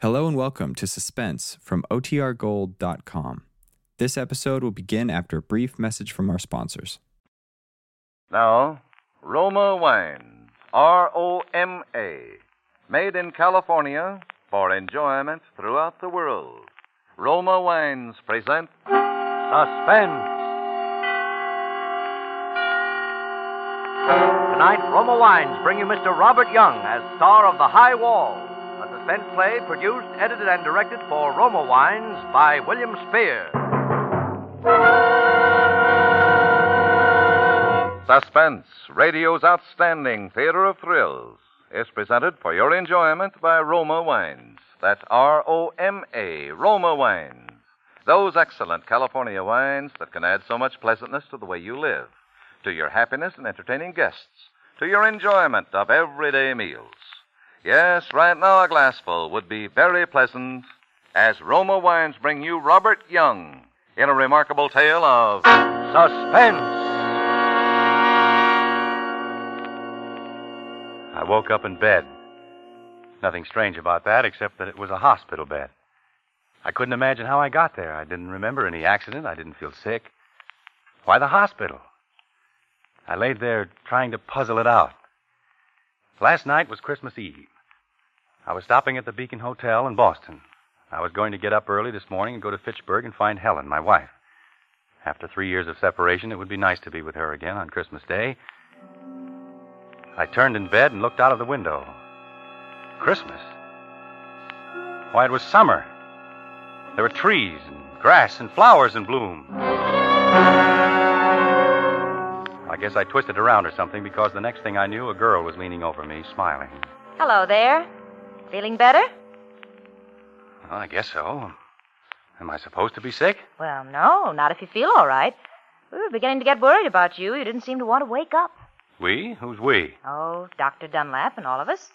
Hello and welcome to Suspense from OTRGold.com. This episode will begin after a brief message from our sponsors. Now, Roma Wines, R O M A, made in California for enjoyment throughout the world. Roma Wines present Suspense. Tonight, Roma Wines bring you Mr. Robert Young as star of The High Wall, suspense play produced, edited, and directed for Roma Wines by William Spier. Suspense, radio's outstanding theater of thrills, is presented for your enjoyment by Roma Wines. That's R O M A, Roma Wines. Those excellent California wines that can add so much pleasantness to the way you live, to your happiness in entertaining guests, to your enjoyment of everyday meals. Yes, right now a glassful would be very pleasant as Roma Wines bring you Robert Young in a remarkable tale of Suspense. I woke up in bed. Nothing strange about that, except that it was a hospital bed. I couldn't imagine how I got there. I didn't remember any accident. I didn't feel sick. Why the hospital? I laid there trying to puzzle it out. Last night was Christmas Eve. I was stopping at the Beacon Hotel in Boston. I was going to get up early this morning and go to Fitchburg and find Helen, my wife. After three years of separation, it would be nice to be with her again on Christmas Day. I turned in bed and looked out of the window. Christmas? Why, it was summer. There were trees and grass and flowers in bloom. I guess I twisted around or something because the next thing I knew, a girl was leaning over me, smiling. Hello there. Feeling better? Well, I guess so. Am I supposed to be sick? Well, no, not if you feel all right. We were beginning to get worried about you. You didn't seem to want to wake up. We? Who's we? Oh, Dr. Dunlap and all of us.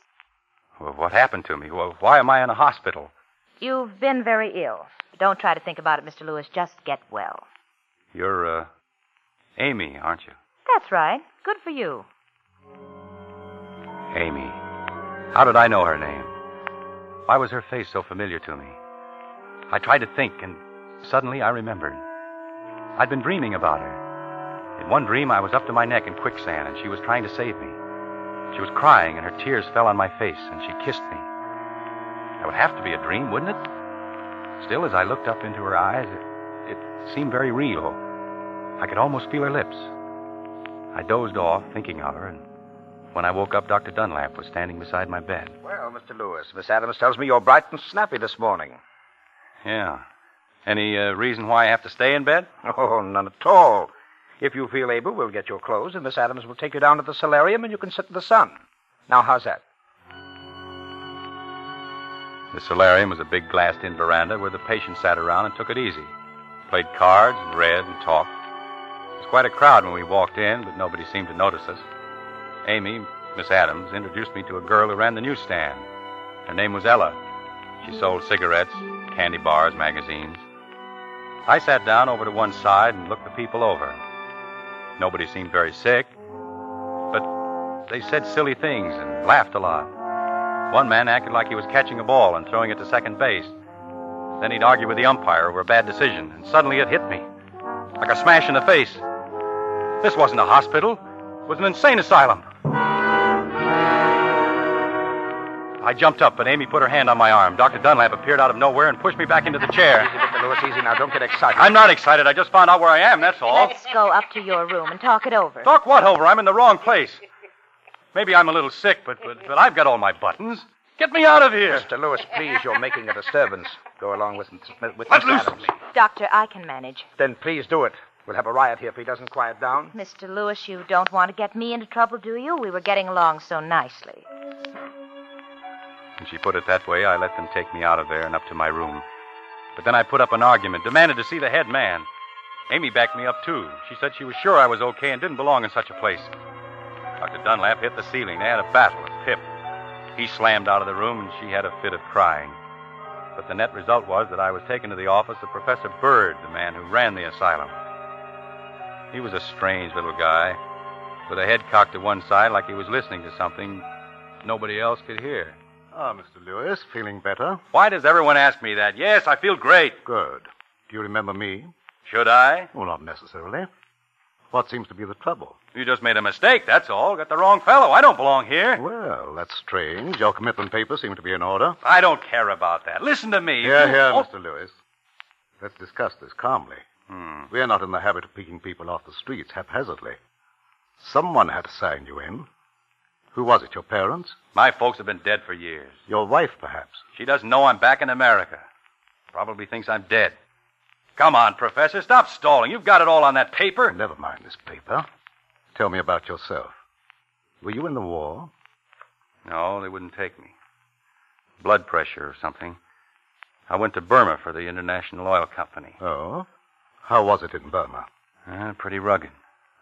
Well, what happened to me? Well, why am I in a hospital? You've been very ill. Don't try to think about it, Mr. Lewis. Just get well. You're, uh, Amy, aren't you? That's right. Good for you. Amy. How did I know her name? Why was her face so familiar to me? I tried to think, and suddenly I remembered. I'd been dreaming about her. In one dream, I was up to my neck in quicksand, and she was trying to save me. She was crying, and her tears fell on my face, and she kissed me. That would have to be a dream, wouldn't it? Still, as I looked up into her eyes, it, it seemed very real. I could almost feel her lips. I dozed off, thinking of her, and when I woke up, Dr. Dunlap was standing beside my bed. Well, Mr. Lewis, Miss Adams tells me you're bright and snappy this morning. Yeah. Any uh, reason why I have to stay in bed? Oh, none at all. If you feel able, we'll get your clothes, and Miss Adams will take you down to the solarium, and you can sit in the sun. Now, how's that? The solarium was a big glassed in veranda where the patients sat around and took it easy. Played cards and read and talked. It was quite a crowd when we walked in, but nobody seemed to notice us. Amy, Miss Adams, introduced me to a girl who ran the newsstand. Her name was Ella. She sold cigarettes, candy bars, magazines. I sat down over to one side and looked the people over. Nobody seemed very sick, but they said silly things and laughed a lot. One man acted like he was catching a ball and throwing it to second base. Then he'd argue with the umpire over a bad decision, and suddenly it hit me. Like a smash in the face. This wasn't a hospital. It was an insane asylum. I jumped up, but Amy put her hand on my arm. Dr. Dunlap appeared out of nowhere and pushed me back into the chair. Easy, Mr. Lewis, easy now. Don't get excited. I'm not excited. I just found out where I am, that's all. Let's go up to your room and talk it over. Talk what over? I'm in the wrong place. Maybe I'm a little sick, but, but, but I've got all my buttons. Get me out of here. Mr. Lewis, please, you're making a disturbance. Go along with, with Let Miss loose Adams. of me. Doctor, I can manage. Then please do it. We'll have a riot here if he doesn't quiet down. Mr. Lewis, you don't want to get me into trouble, do you? We were getting along so nicely. When she put it that way, I let them take me out of there and up to my room. But then I put up an argument, demanded to see the head man. Amy backed me up, too. She said she was sure I was okay and didn't belong in such a place. Dr. Dunlap hit the ceiling. They had a battle with Pip. He slammed out of the room, and she had a fit of crying. But the net result was that I was taken to the office of Professor Bird, the man who ran the asylum. He was a strange little guy, with a head cocked to one side like he was listening to something nobody else could hear. Ah, Mr. Lewis, feeling better? Why does everyone ask me that? Yes, I feel great. Good. Do you remember me? Should I? Well, not necessarily. What seems to be the trouble? You just made a mistake, that's all. Got the wrong fellow. I don't belong here. Well, that's strange. Your commitment papers seem to be in order. I don't care about that. Listen to me. Here, here, Oh, Mr. Lewis. Let's discuss this calmly. Hmm. We're not in the habit of picking people off the streets haphazardly. Someone had to sign you in. Who was it, your parents? My folks have been dead for years. Your wife, perhaps? She doesn't know I'm back in America. Probably thinks I'm dead. Come on, Professor. Stop stalling. You've got it all on that paper. Never mind this paper. Tell me about yourself. Were you in the war? No, they wouldn't take me. Blood pressure or something. I went to Burma for the International Oil Company. Oh? How was it in Burma? Uh, pretty rugged.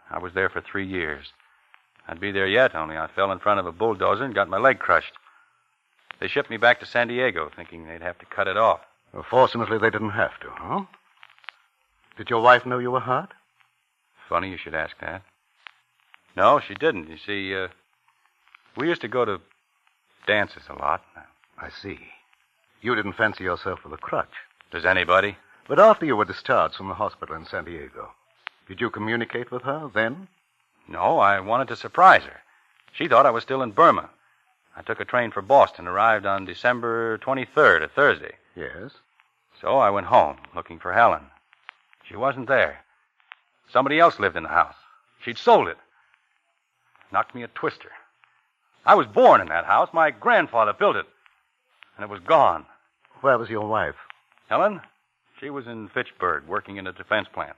I was there for three years. I'd be there yet, only I fell in front of a bulldozer and got my leg crushed. They shipped me back to San Diego, thinking they'd have to cut it off. Well, fortunately, they didn't have to, huh? Did your wife know you were hurt? Funny you should ask that. No, she didn't. You see, uh, we used to go to dances a lot. I see. You didn't fancy yourself with a crutch. Does anybody? But after you were discharged from the hospital in San Diego, did you communicate with her then? No, I wanted to surprise her. She thought I was still in Burma. I took a train for Boston, arrived on December 23rd, a Thursday. Yes. So I went home, looking for Helen. She wasn't there. Somebody else lived in the house. She'd sold it. Knocked me a twister. I was born in that house. My grandfather built it. And it was gone. Where was your wife? Helen? She was in Fitchburg, working in a defense plant.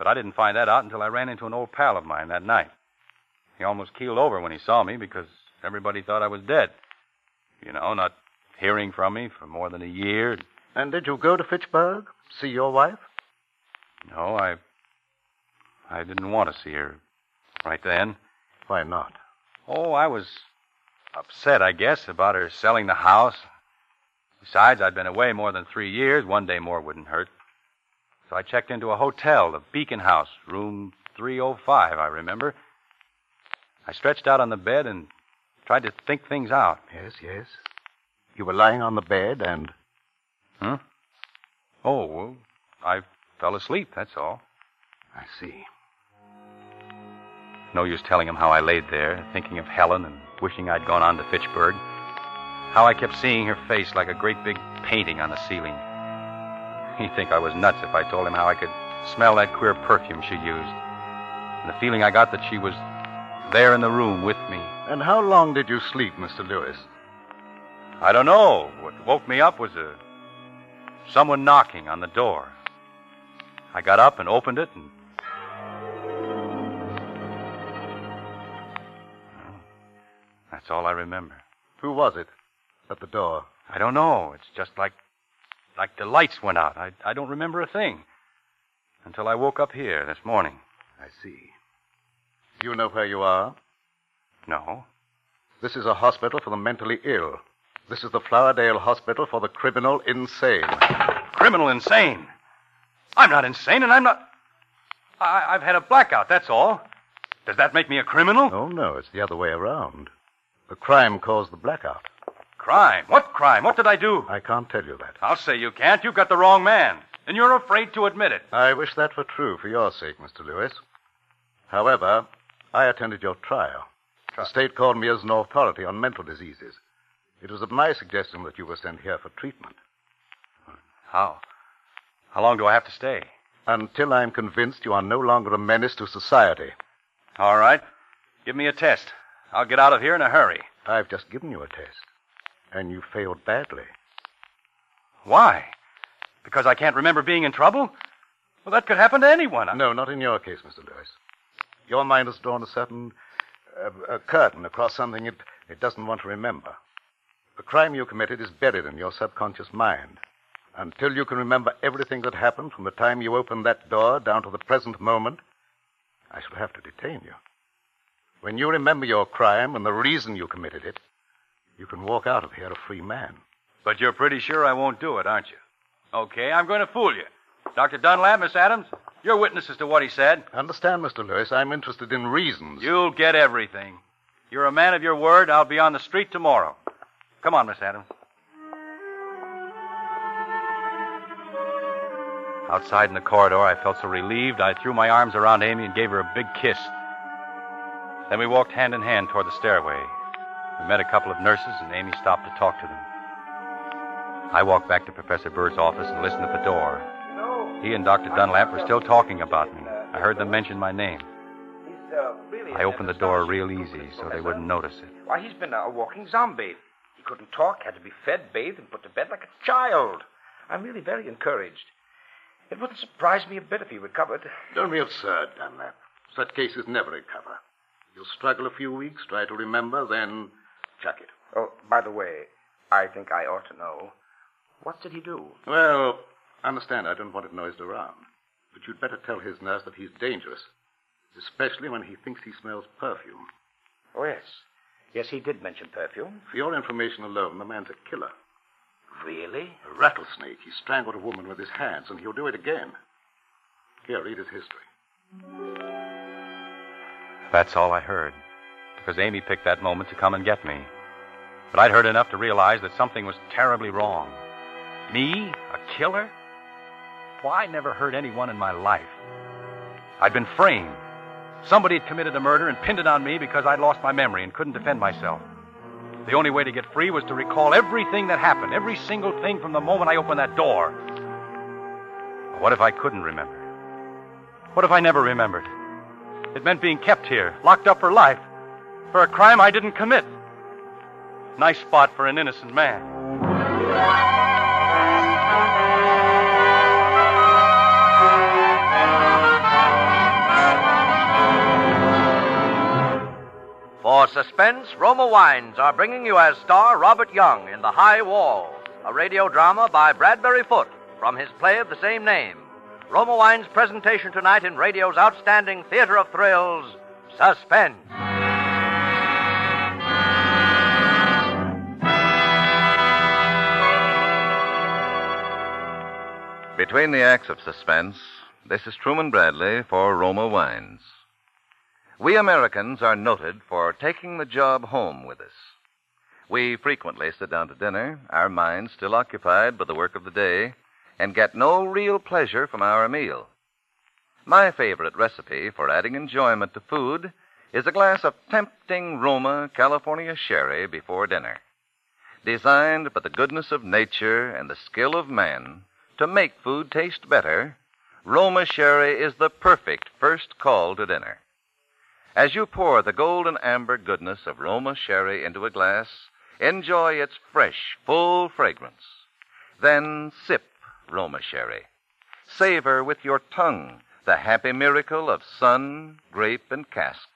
But I didn't find that out until I ran into an old pal of mine that night. He almost keeled over when he saw me because everybody thought I was dead. You know, not hearing from me for more than a year. And did you go to Fitchburg? See your wife? No, I. I didn't want to see her right then. Why not? Oh, I was upset, I guess, about her selling the house. Besides, I'd been away more than three years. One day more wouldn't hurt. So I checked into a hotel, the Beacon House, room 305, I remember. I stretched out on the bed and tried to think things out. Yes, yes. You were lying on the bed and. Huh? Oh, well, I fell asleep, that's all. I see. No use telling him how I laid there, thinking of Helen and wishing I'd gone on to Fitchburg. How I kept seeing her face like a great big painting on the ceiling. He'd think I was nuts if I told him how I could smell that queer perfume she used. And the feeling I got that she was there in the room with me. And how long did you sleep, Mr. Lewis? I don't know. What woke me up was a someone knocking on the door. I got up and opened it and That's all I remember. Who was it at the door? I don't know. It's just like like the lights went out. I I don't remember a thing until I woke up here this morning. I see. You know where you are? No. This is a hospital for the mentally ill. This is the Flowerdale Hospital for the criminal insane. Criminal insane. I'm not insane, and I'm not. I, I've had a blackout. That's all. Does that make me a criminal? Oh, no, it's the other way around. The crime caused the blackout. Crime. What crime? What did I do? I can't tell you that. I'll say you can't. You've got the wrong man. And you're afraid to admit it. I wish that were true for your sake, Mr. Lewis. However, I attended your trial. The state called me as an authority on mental diseases. It was at my suggestion that you were sent here for treatment. How? How long do I have to stay? Until I'm convinced you are no longer a menace to society. All right. Give me a test. I'll get out of here in a hurry. I've just given you a test. And you failed badly. Why? Because I can't remember being in trouble? Well, that could happen to anyone. I- No, not in your case, Mr. Lewis. Your mind has drawn a certain uh, a curtain across something it, it doesn't want to remember. The crime you committed is buried in your subconscious mind. Until you can remember everything that happened from the time you opened that door down to the present moment, I shall have to detain you. When you remember your crime and the reason you committed it, you can walk out of here a free man. But you're pretty sure I won't do it, aren't you? Okay, I'm going to fool you. Dr. Dunlap, Miss Adams, you're witnesses to what he said. Understand, Mr. Lewis, I'm interested in reasons. You'll get everything. You're a man of your word. I'll be on the street tomorrow. Come on, Miss Adams. Outside in the corridor, I felt so relieved, I threw my arms around Amy and gave her a big kiss. Then we walked hand in hand toward the stairway. We met a couple of nurses, and Amy stopped to talk to them. I walked back to Professor Bird's office and listened at the door. He and Dr. Dunlap were still talking about me. I heard them mention my name. I opened the door real easy so they wouldn't notice it. Why, he's been a walking zombie. He couldn't talk, had to be fed, bathed, and put to bed like a child. I'm really very encouraged. It wouldn't surprise me a bit if he recovered. Don't be absurd, Dunlap. Such cases never recover. You'll struggle a few weeks, try to remember, then chuck it. Oh, by the way, I think I ought to know. What did he do? Well, understand, I don't want it noised around. But you'd better tell his nurse that he's dangerous, especially when he thinks he smells perfume. Oh, yes. Yes, he did mention perfume. For your information alone, the man's a killer. Really? A rattlesnake. He strangled a woman with his hands, and he'll do it again. Here, read his history. That's all I heard, because Amy picked that moment to come and get me. But I'd heard enough to realize that something was terribly wrong. Me? A killer? Why, I never hurt anyone in my life. I'd been framed. Somebody had committed a murder and pinned it on me because I'd lost my memory and couldn't defend myself. The only way to get free was to recall everything that happened, every single thing from the moment I opened that door. What if I couldn't remember? What if I never remembered? It meant being kept here, locked up for life, for a crime I didn't commit. Nice spot for an innocent man. For suspense, Roma Wines are bringing you as star Robert Young in The High Wall, a radio drama by Bradbury Foote from his play of the same name. Roma Wines' presentation tonight in radio's outstanding theater of thrills, Suspense. Between the acts of suspense, this is Truman Bradley for Roma Wines. We Americans are noted for taking the job home with us. We frequently sit down to dinner, our minds still occupied by the work of the day, and get no real pleasure from our meal. My favorite recipe for adding enjoyment to food is a glass of tempting Roma California sherry before dinner. Designed by the goodness of nature and the skill of man to make food taste better, Roma sherry is the perfect first call to dinner. As you pour the golden amber goodness of Roma sherry into a glass, enjoy its fresh, full fragrance. Then sip Roma sherry. Savor with your tongue the happy miracle of sun, grape, and cask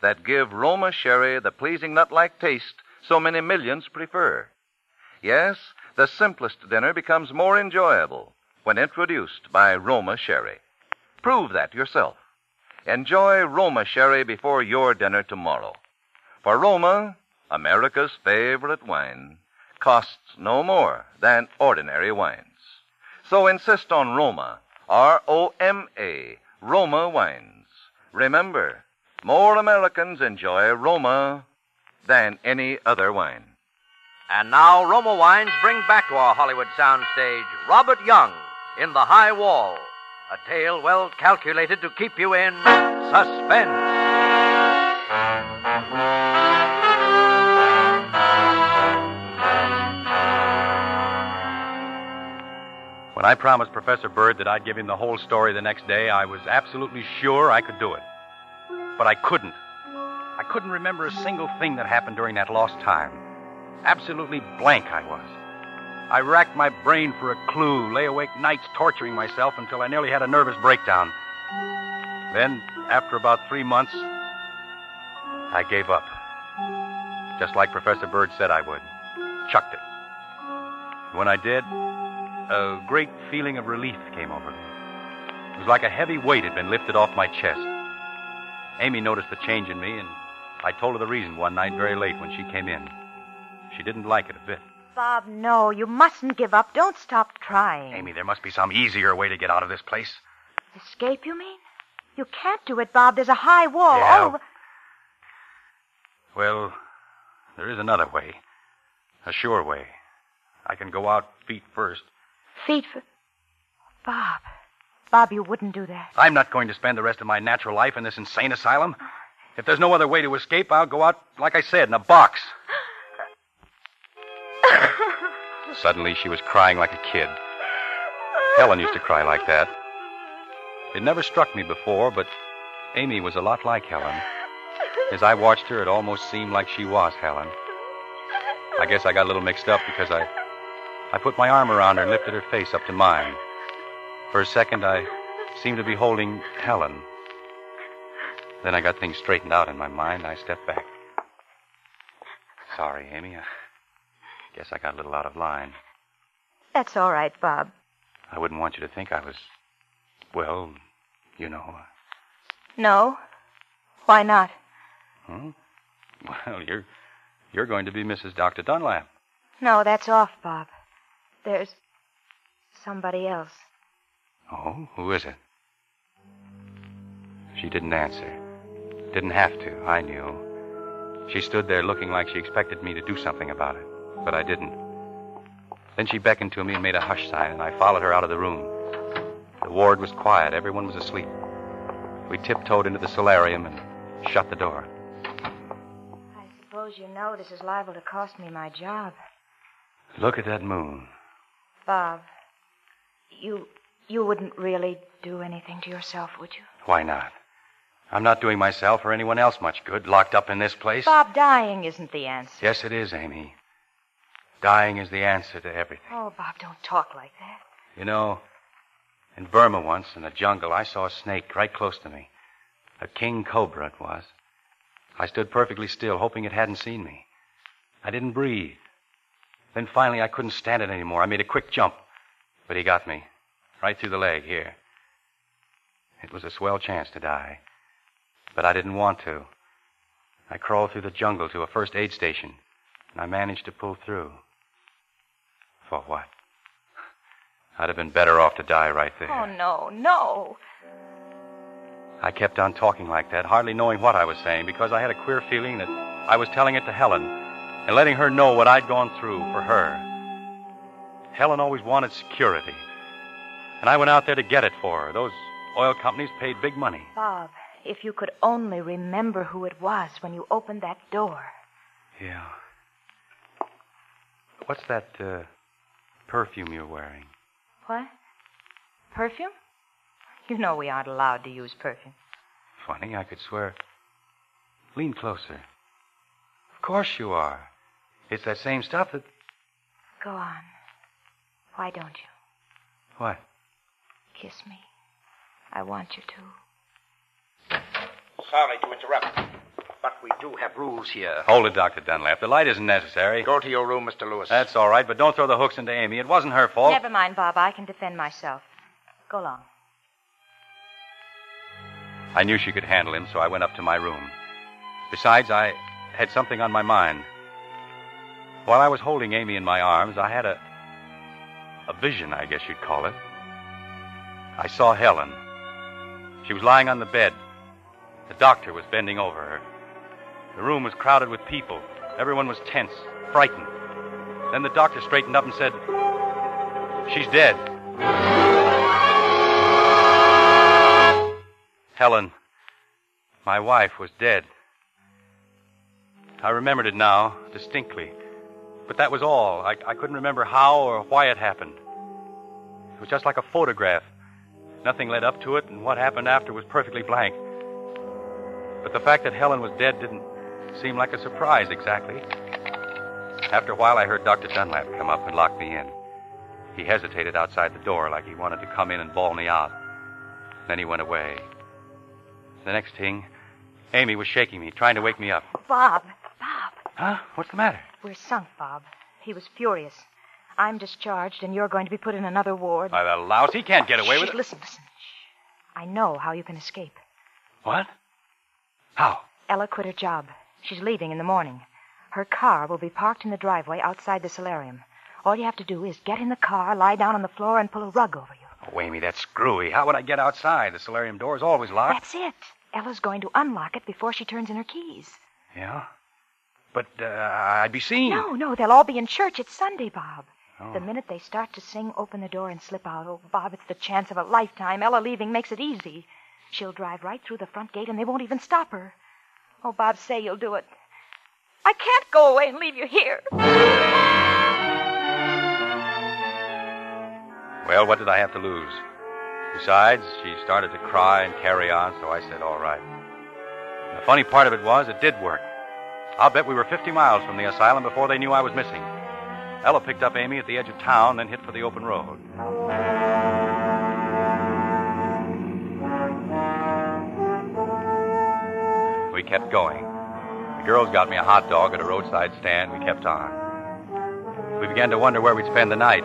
that give Roma sherry the pleasing nut-like taste so many millions prefer. Yes, the simplest dinner becomes more enjoyable when introduced by Roma sherry. Prove that yourself. Enjoy Roma sherry before your dinner tomorrow. For Roma, America's favorite wine, costs no more than ordinary wines. So insist on Roma, R O M A, Roma wines. Remember, more Americans enjoy Roma than any other wine. And now Roma Wines bring back to our Hollywood soundstage Robert Young in The High Wall, a tale well calculated to keep you in suspense. When I promised Professor Bird that I'd give him the whole story the next day, I was absolutely sure I could do it. But I couldn't. I couldn't remember a single thing that happened during that lost time. Absolutely blank I was. I racked my brain for a clue, lay awake nights torturing myself until I nearly had a nervous breakdown. Then, after about three months, I gave up. Just like Professor Bird said I would. Chucked it. When I did, a great feeling of relief came over me. It was like a heavy weight had been lifted off my chest. Amy noticed the change in me, and I told her the reason one night very late when she came in. She didn't like it a bit. Bob, no, you mustn't give up. Don't stop trying. Amy, there must be some easier way to get out of this place. Escape, you mean? You can't do it, Bob. There's a high wall Yeah. all over. Well, there is another way. A sure way. I can go out feet first. Feet for. Bob. Bob, you wouldn't do that. I'm not going to spend the rest of my natural life in this insane asylum. If there's no other way to escape, I'll go out, like I said, in a box. Suddenly, she was crying like a kid. Helen used to cry like that. It never struck me before, but Amy was a lot like Helen. As I watched her, it almost seemed like she was Helen. I guess I got a little mixed up because I, I put my arm around her and lifted her face up to mine. For a second, I seemed to be holding Helen. Then I got things straightened out in my mind. I stepped back. Sorry, Amy. I guess I got a little out of line. That's all right, Bob. I wouldn't want you to think I was, well, you know. No? Why not? Hmm? Well, you're you're going to be Mrs. Dr. Dunlap. No, that's off, Bob. There's somebody else. Oh, who is it? She didn't answer. Didn't have to, I knew. She stood there looking like she expected me to do something about it, but I didn't. Then she beckoned to me and made a hush sign, and I followed her out of the room. The ward was quiet, everyone was asleep. We tiptoed into the solarium and shut the door. I suppose you know this is liable to cost me my job. Look at that moon. Bob, you you wouldn't really do anything to yourself, would you? Why not? I'm not doing myself or anyone else much good locked up in this place. Bob, dying isn't the answer. Yes, it is, Amy. Dying is the answer to everything. Oh, Bob, don't talk like that. You know, in Burma once, in the jungle, I saw a snake right close to me. A king cobra it was. I stood perfectly still, hoping it hadn't seen me. I didn't breathe. Then finally, I couldn't stand it anymore. I made a quick jump, but he got me right through the leg here. It was a swell chance to die, but I didn't want to. I crawled through the jungle to a first aid station, and I managed to pull through. For what? I'd have been better off to die right there. Oh, no, no. I kept on talking like that, hardly knowing what I was saying, because I had a queer feeling that I was telling it to Helen and letting her know what I'd gone through for her. Helen always wanted security, and I went out there to get it for her. Those oil companies paid big money. Bob, if you could only remember who it was when you opened that door. Yeah. What's that uh, perfume you're wearing? What? Perfume? You know we aren't allowed to use perfume. Funny, I could swear. Lean closer. Of course you are. It's that same stuff that. Go on. Why don't you? What? Kiss me. I want you to. Sorry to interrupt, but we do have rules here. Hold it, Dr. Dunlap. The light isn't necessary. Go to your room, Mr. Lewis. That's all right, but don't throw the hooks into Amy. It wasn't her fault. Never mind, Bob. I can defend myself. Go along. I knew she could handle him, so I went up to my room. Besides, I had something on my mind. While I was holding Amy in my arms, I had a. a vision, I guess you'd call it. I saw Helen. She was lying on the bed. The doctor was bending over her. The room was crowded with people. Everyone was tense, frightened. Then the doctor straightened up and said, She's dead. Helen, my wife, was dead. I remembered it now, distinctly. But that was all. I, I couldn't remember how or why it happened. It was just like a photograph. Nothing led up to it, and what happened after was perfectly blank. But the fact that Helen was dead didn't seem like a surprise exactly. After a while, I heard Dr. Dunlap come up and lock me in. He hesitated outside the door like he wanted to come in and bawl me out. Then he went away. The next thing, Amy was shaking me, trying to wake me up. Bob, Bob. Huh? What's the matter? We're sunk, Bob. He was furious. I'm discharged, and you're going to be put in another ward. By the louse, he can't get away Shh, with it. Listen, listen. Shh. I know how you can escape. What? How? Ella quit her job. She's leaving in the morning. Her car will be parked in the driveway outside the solarium. All you have to do is get in the car, lie down on the floor, and pull a rug over you. Oh, Amy, that's screwy. How would I get outside? The solarium door is always locked. That's it. Ella's going to unlock it before she turns in her keys. Yeah? But uh, I'd be seen. No, no, they'll all be in church. It's Sunday, Bob. Oh. The minute they start to sing, open the door and slip out. Oh, Bob, it's the chance of a lifetime. Ella leaving makes it easy. She'll drive right through the front gate and they won't even stop her. Oh, Bob, say you'll do it. I can't go away and leave you here. Well, what did I have to lose? Besides, she started to cry and carry on, so I said, all right. And the funny part of it was, it did work. I'll bet we were 50 miles from the asylum before they knew I was missing. Ella picked up Amy at the edge of town, then hit for the open road. We kept going. The girls got me a hot dog at a roadside stand. We kept on. We began to wonder where we'd spend the night.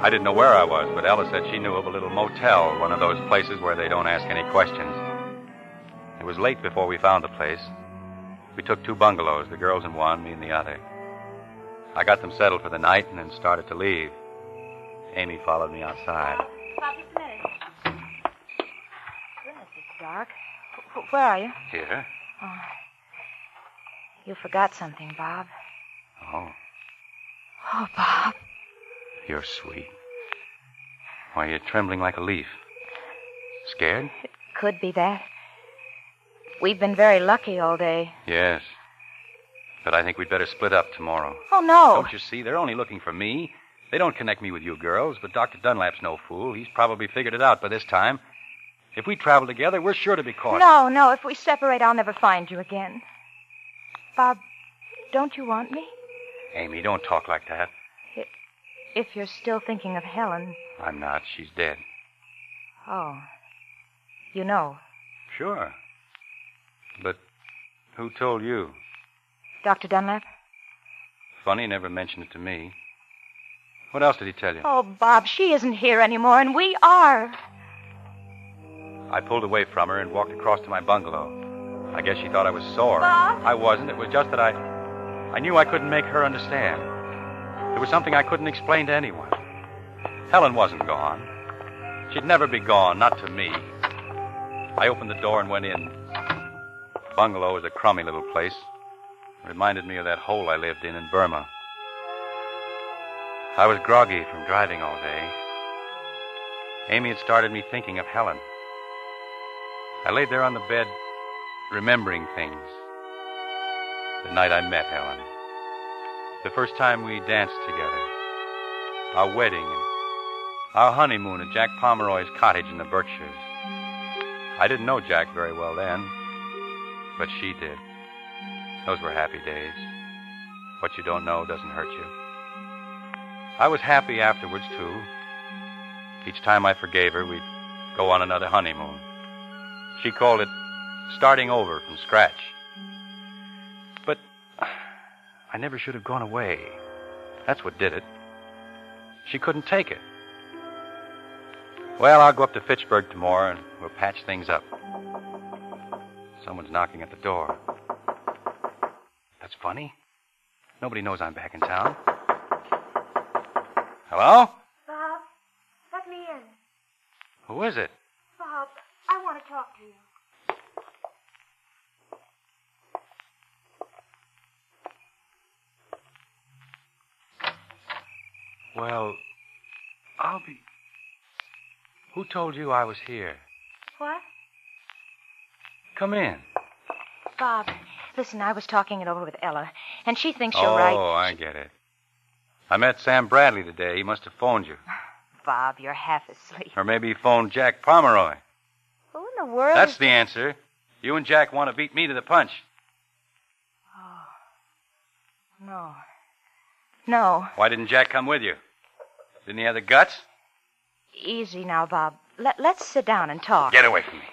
I didn't know where I was, but Ella said she knew of a little motel, one of those places where they don't ask any questions. It was late before we found the place. We took two bungalows, the girls in one, me in the other. I got them settled for the night and then started to leave. Amy followed me outside. Bob, just a minute. Goodness, it's dark. Wh- Where are you? Here? Oh. You forgot something, Bob. Oh, Oh, Bob. you're sweet. Why, you're trembling like a leaf. Scared? It could be that. We've been very lucky all day. Yes. But I think we'd better split up tomorrow. Oh, no. Don't you see? They're only looking for me. They don't connect me with you girls, but Dr. Dunlap's no fool. He's probably figured it out by this time. If we travel together, we're sure to be caught. No, no. If we separate, I'll never find you again. Bob, don't you want me? Amy, don't talk like that. If if you're still thinking of Helen. I'm not. She's dead. Oh. You know. Sure. But who told you? Dr. Dunlap? Funny, he never mentioned it to me. What else did he tell you? Oh, Bob, she isn't here anymore, and we are. I pulled away from her and walked across to my bungalow. I guess she thought I was sore. Bob? I wasn't. It was just that I. I knew I couldn't make her understand. There was something I couldn't explain to anyone. Helen wasn't gone. She'd never be gone, not to me. I opened the door and went in. Bungalow was a crummy little place. It Reminded me of that hole I lived in in Burma. I was groggy from driving all day. Amy had started me thinking of Helen. I laid there on the bed, remembering things. The night I met Helen. The first time we danced together. Our wedding and our honeymoon at Jack Pomeroy's cottage in the Berkshires. I didn't know Jack very well then, but she did. Those were happy days. What you don't know doesn't hurt you. I was happy afterwards, too. Each time I forgave her, we'd go on another honeymoon. She called it starting over from scratch. But I never should have gone away. That's what did it. She couldn't take it. Well, I'll go up to Fitchburg tomorrow and we'll patch things up. Someone's knocking at the door. That's funny. Nobody knows I'm back in town. Hello? Bob, let me in. Who is it? Bob, I want to talk to you. Well, I'll be. Who told you I was here? What? Come in. Bob, listen, I was talking it over with Ella, and she thinks oh, you're right. Oh, I get it. I met Sam Bradley today. He must have phoned you. Bob, you're half asleep. Or maybe he phoned Jack Pomeroy. Who in the world? That's the answer. You and Jack want to beat me to the punch. Oh. No. No. Why didn't Jack come with you? Didn't he have the guts? Easy now, Bob. Let, let's sit down and talk. Get away from me.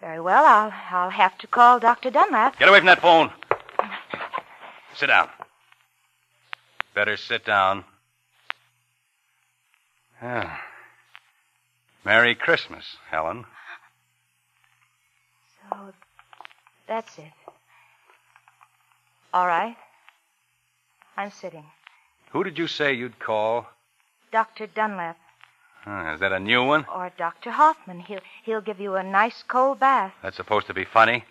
Very well. I'll, I'll have to call Dr. Dunlap. Get away from that phone. Sit down. Better sit down. Ah. Merry Christmas, Helen. So, that's it. All right. I'm sitting. Who did you say you'd call? Dr. Dunlap Is that a new one? or Dr. Hoffman. He'll, he'll give you a nice cold bath. That's supposed to be funny.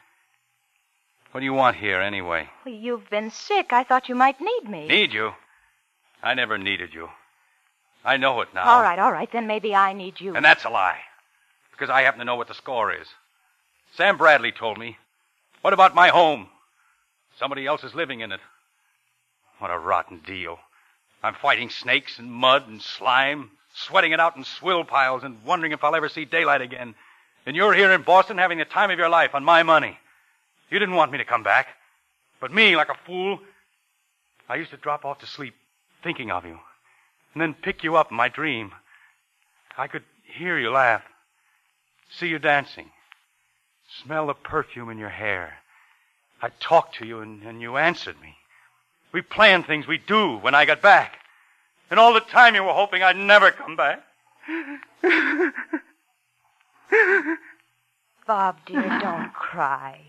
What do you want here, anyway? Well, you've been sick. I thought you might need me. Need you? I never needed you. I know it now. All right, all right. Then maybe I need you. And that's a lie. Because I happen to know what the score is. Sam Bradley told me. What about my home? Somebody else is living in it. What a rotten deal. I'm fighting snakes and mud and slime, sweating it out in swill piles and wondering if I'll ever see daylight again. And you're here in Boston having the time of your life on my money. You didn't want me to come back. But me, like a fool, I used to drop off to sleep thinking of you. And then pick you up in my dream. I could hear you laugh, see you dancing, smell the perfume in your hair. I talked to you and, and you answered me. We planned things we'd do when I got back. And all the time you were hoping I'd never come back. Bob, dear, don't cry.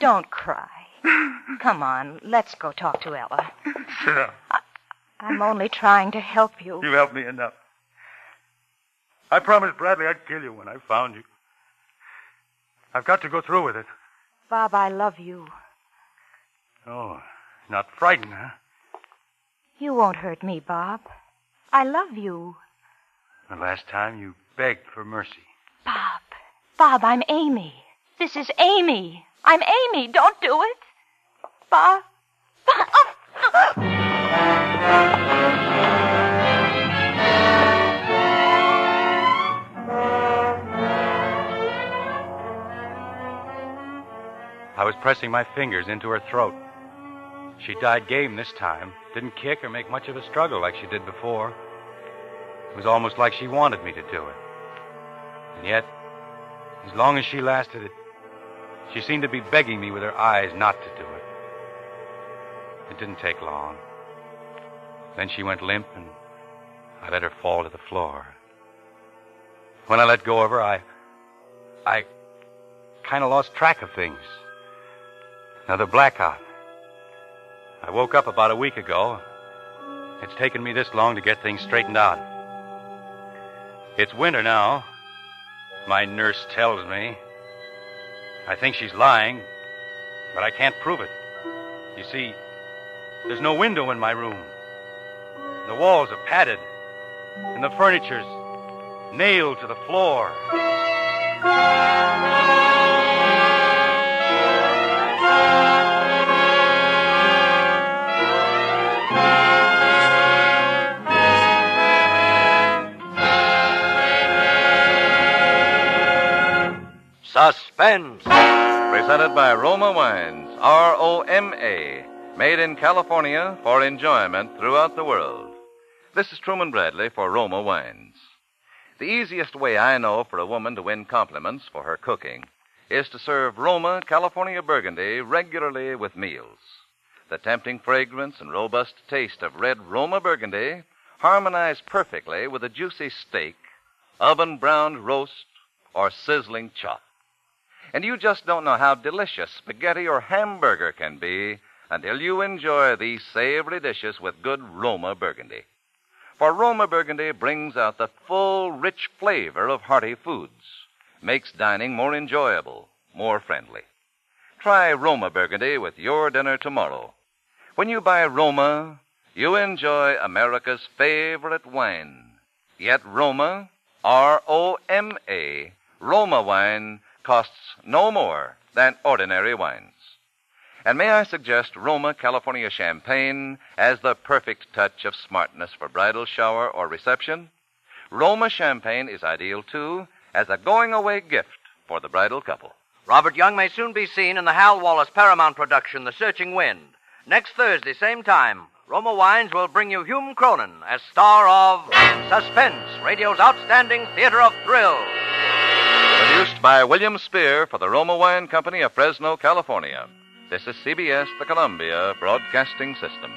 Don't cry. Come on, let's go talk to Ella. Sure. I'm only trying to help you. You helped me enough. I promised Bradley I'd kill you when I found you. I've got to go through with it. Bob, I love you. Oh, not frightened, huh? You won't hurt me, Bob. I love you. The last time you begged for mercy. Bob. Bob, I'm Amy. This is Amy. I'm Amy. Don't do it. Bob. Bob. I was pressing my fingers into her throat. She died game this time, didn't kick or make much of a struggle like she did before. It was almost like she wanted me to do it. And yet, as long as she lasted, it, she seemed to be begging me with her eyes not to do it. It didn't take long. Then she went limp, and I let her fall to the floor. When I let go of her, I. I kind of lost track of things. Another blackout. I woke up about a week ago. It's taken me this long to get things straightened out. It's winter now. My nurse tells me. I think she's lying, but I can't prove it. You see, there's no window in my room. The walls are padded, and the furniture's nailed to the floor. Suspense. Presented by Roma Wines, R O M A, made in California for enjoyment throughout the world. This is Truman Bradley for Roma Wines. The easiest way I know for a woman to win compliments for her cooking is to serve Roma California Burgundy regularly with meals. The tempting fragrance and robust taste of red Roma Burgundy harmonize perfectly with a juicy steak, oven browned roast, or sizzling chop. And you just don't know how delicious spaghetti or hamburger can be until you enjoy these savory dishes with good Roma Burgundy. For Roma Burgundy brings out the full, rich flavor of hearty foods, makes dining more enjoyable, more friendly. Try Roma Burgundy with your dinner tomorrow. When you buy Roma, you enjoy America's favorite wine. Yet Roma, R O M A, Roma wine costs no more than ordinary wines. And may I suggest Roma California Champagne as the perfect touch of smartness for bridal shower or reception? Roma Champagne is ideal, too, as a going away gift for the bridal couple. Robert Young may soon be seen in the Hal Wallis Paramount production, The Searching Wind. Next Thursday, same time, Roma Wines will bring you Hume Cronyn as star of Suspense, radio's outstanding theater of thrills. Produced by William Spier for the Roma Wine Company of Fresno, California. This is CBS, the Columbia Broadcasting System.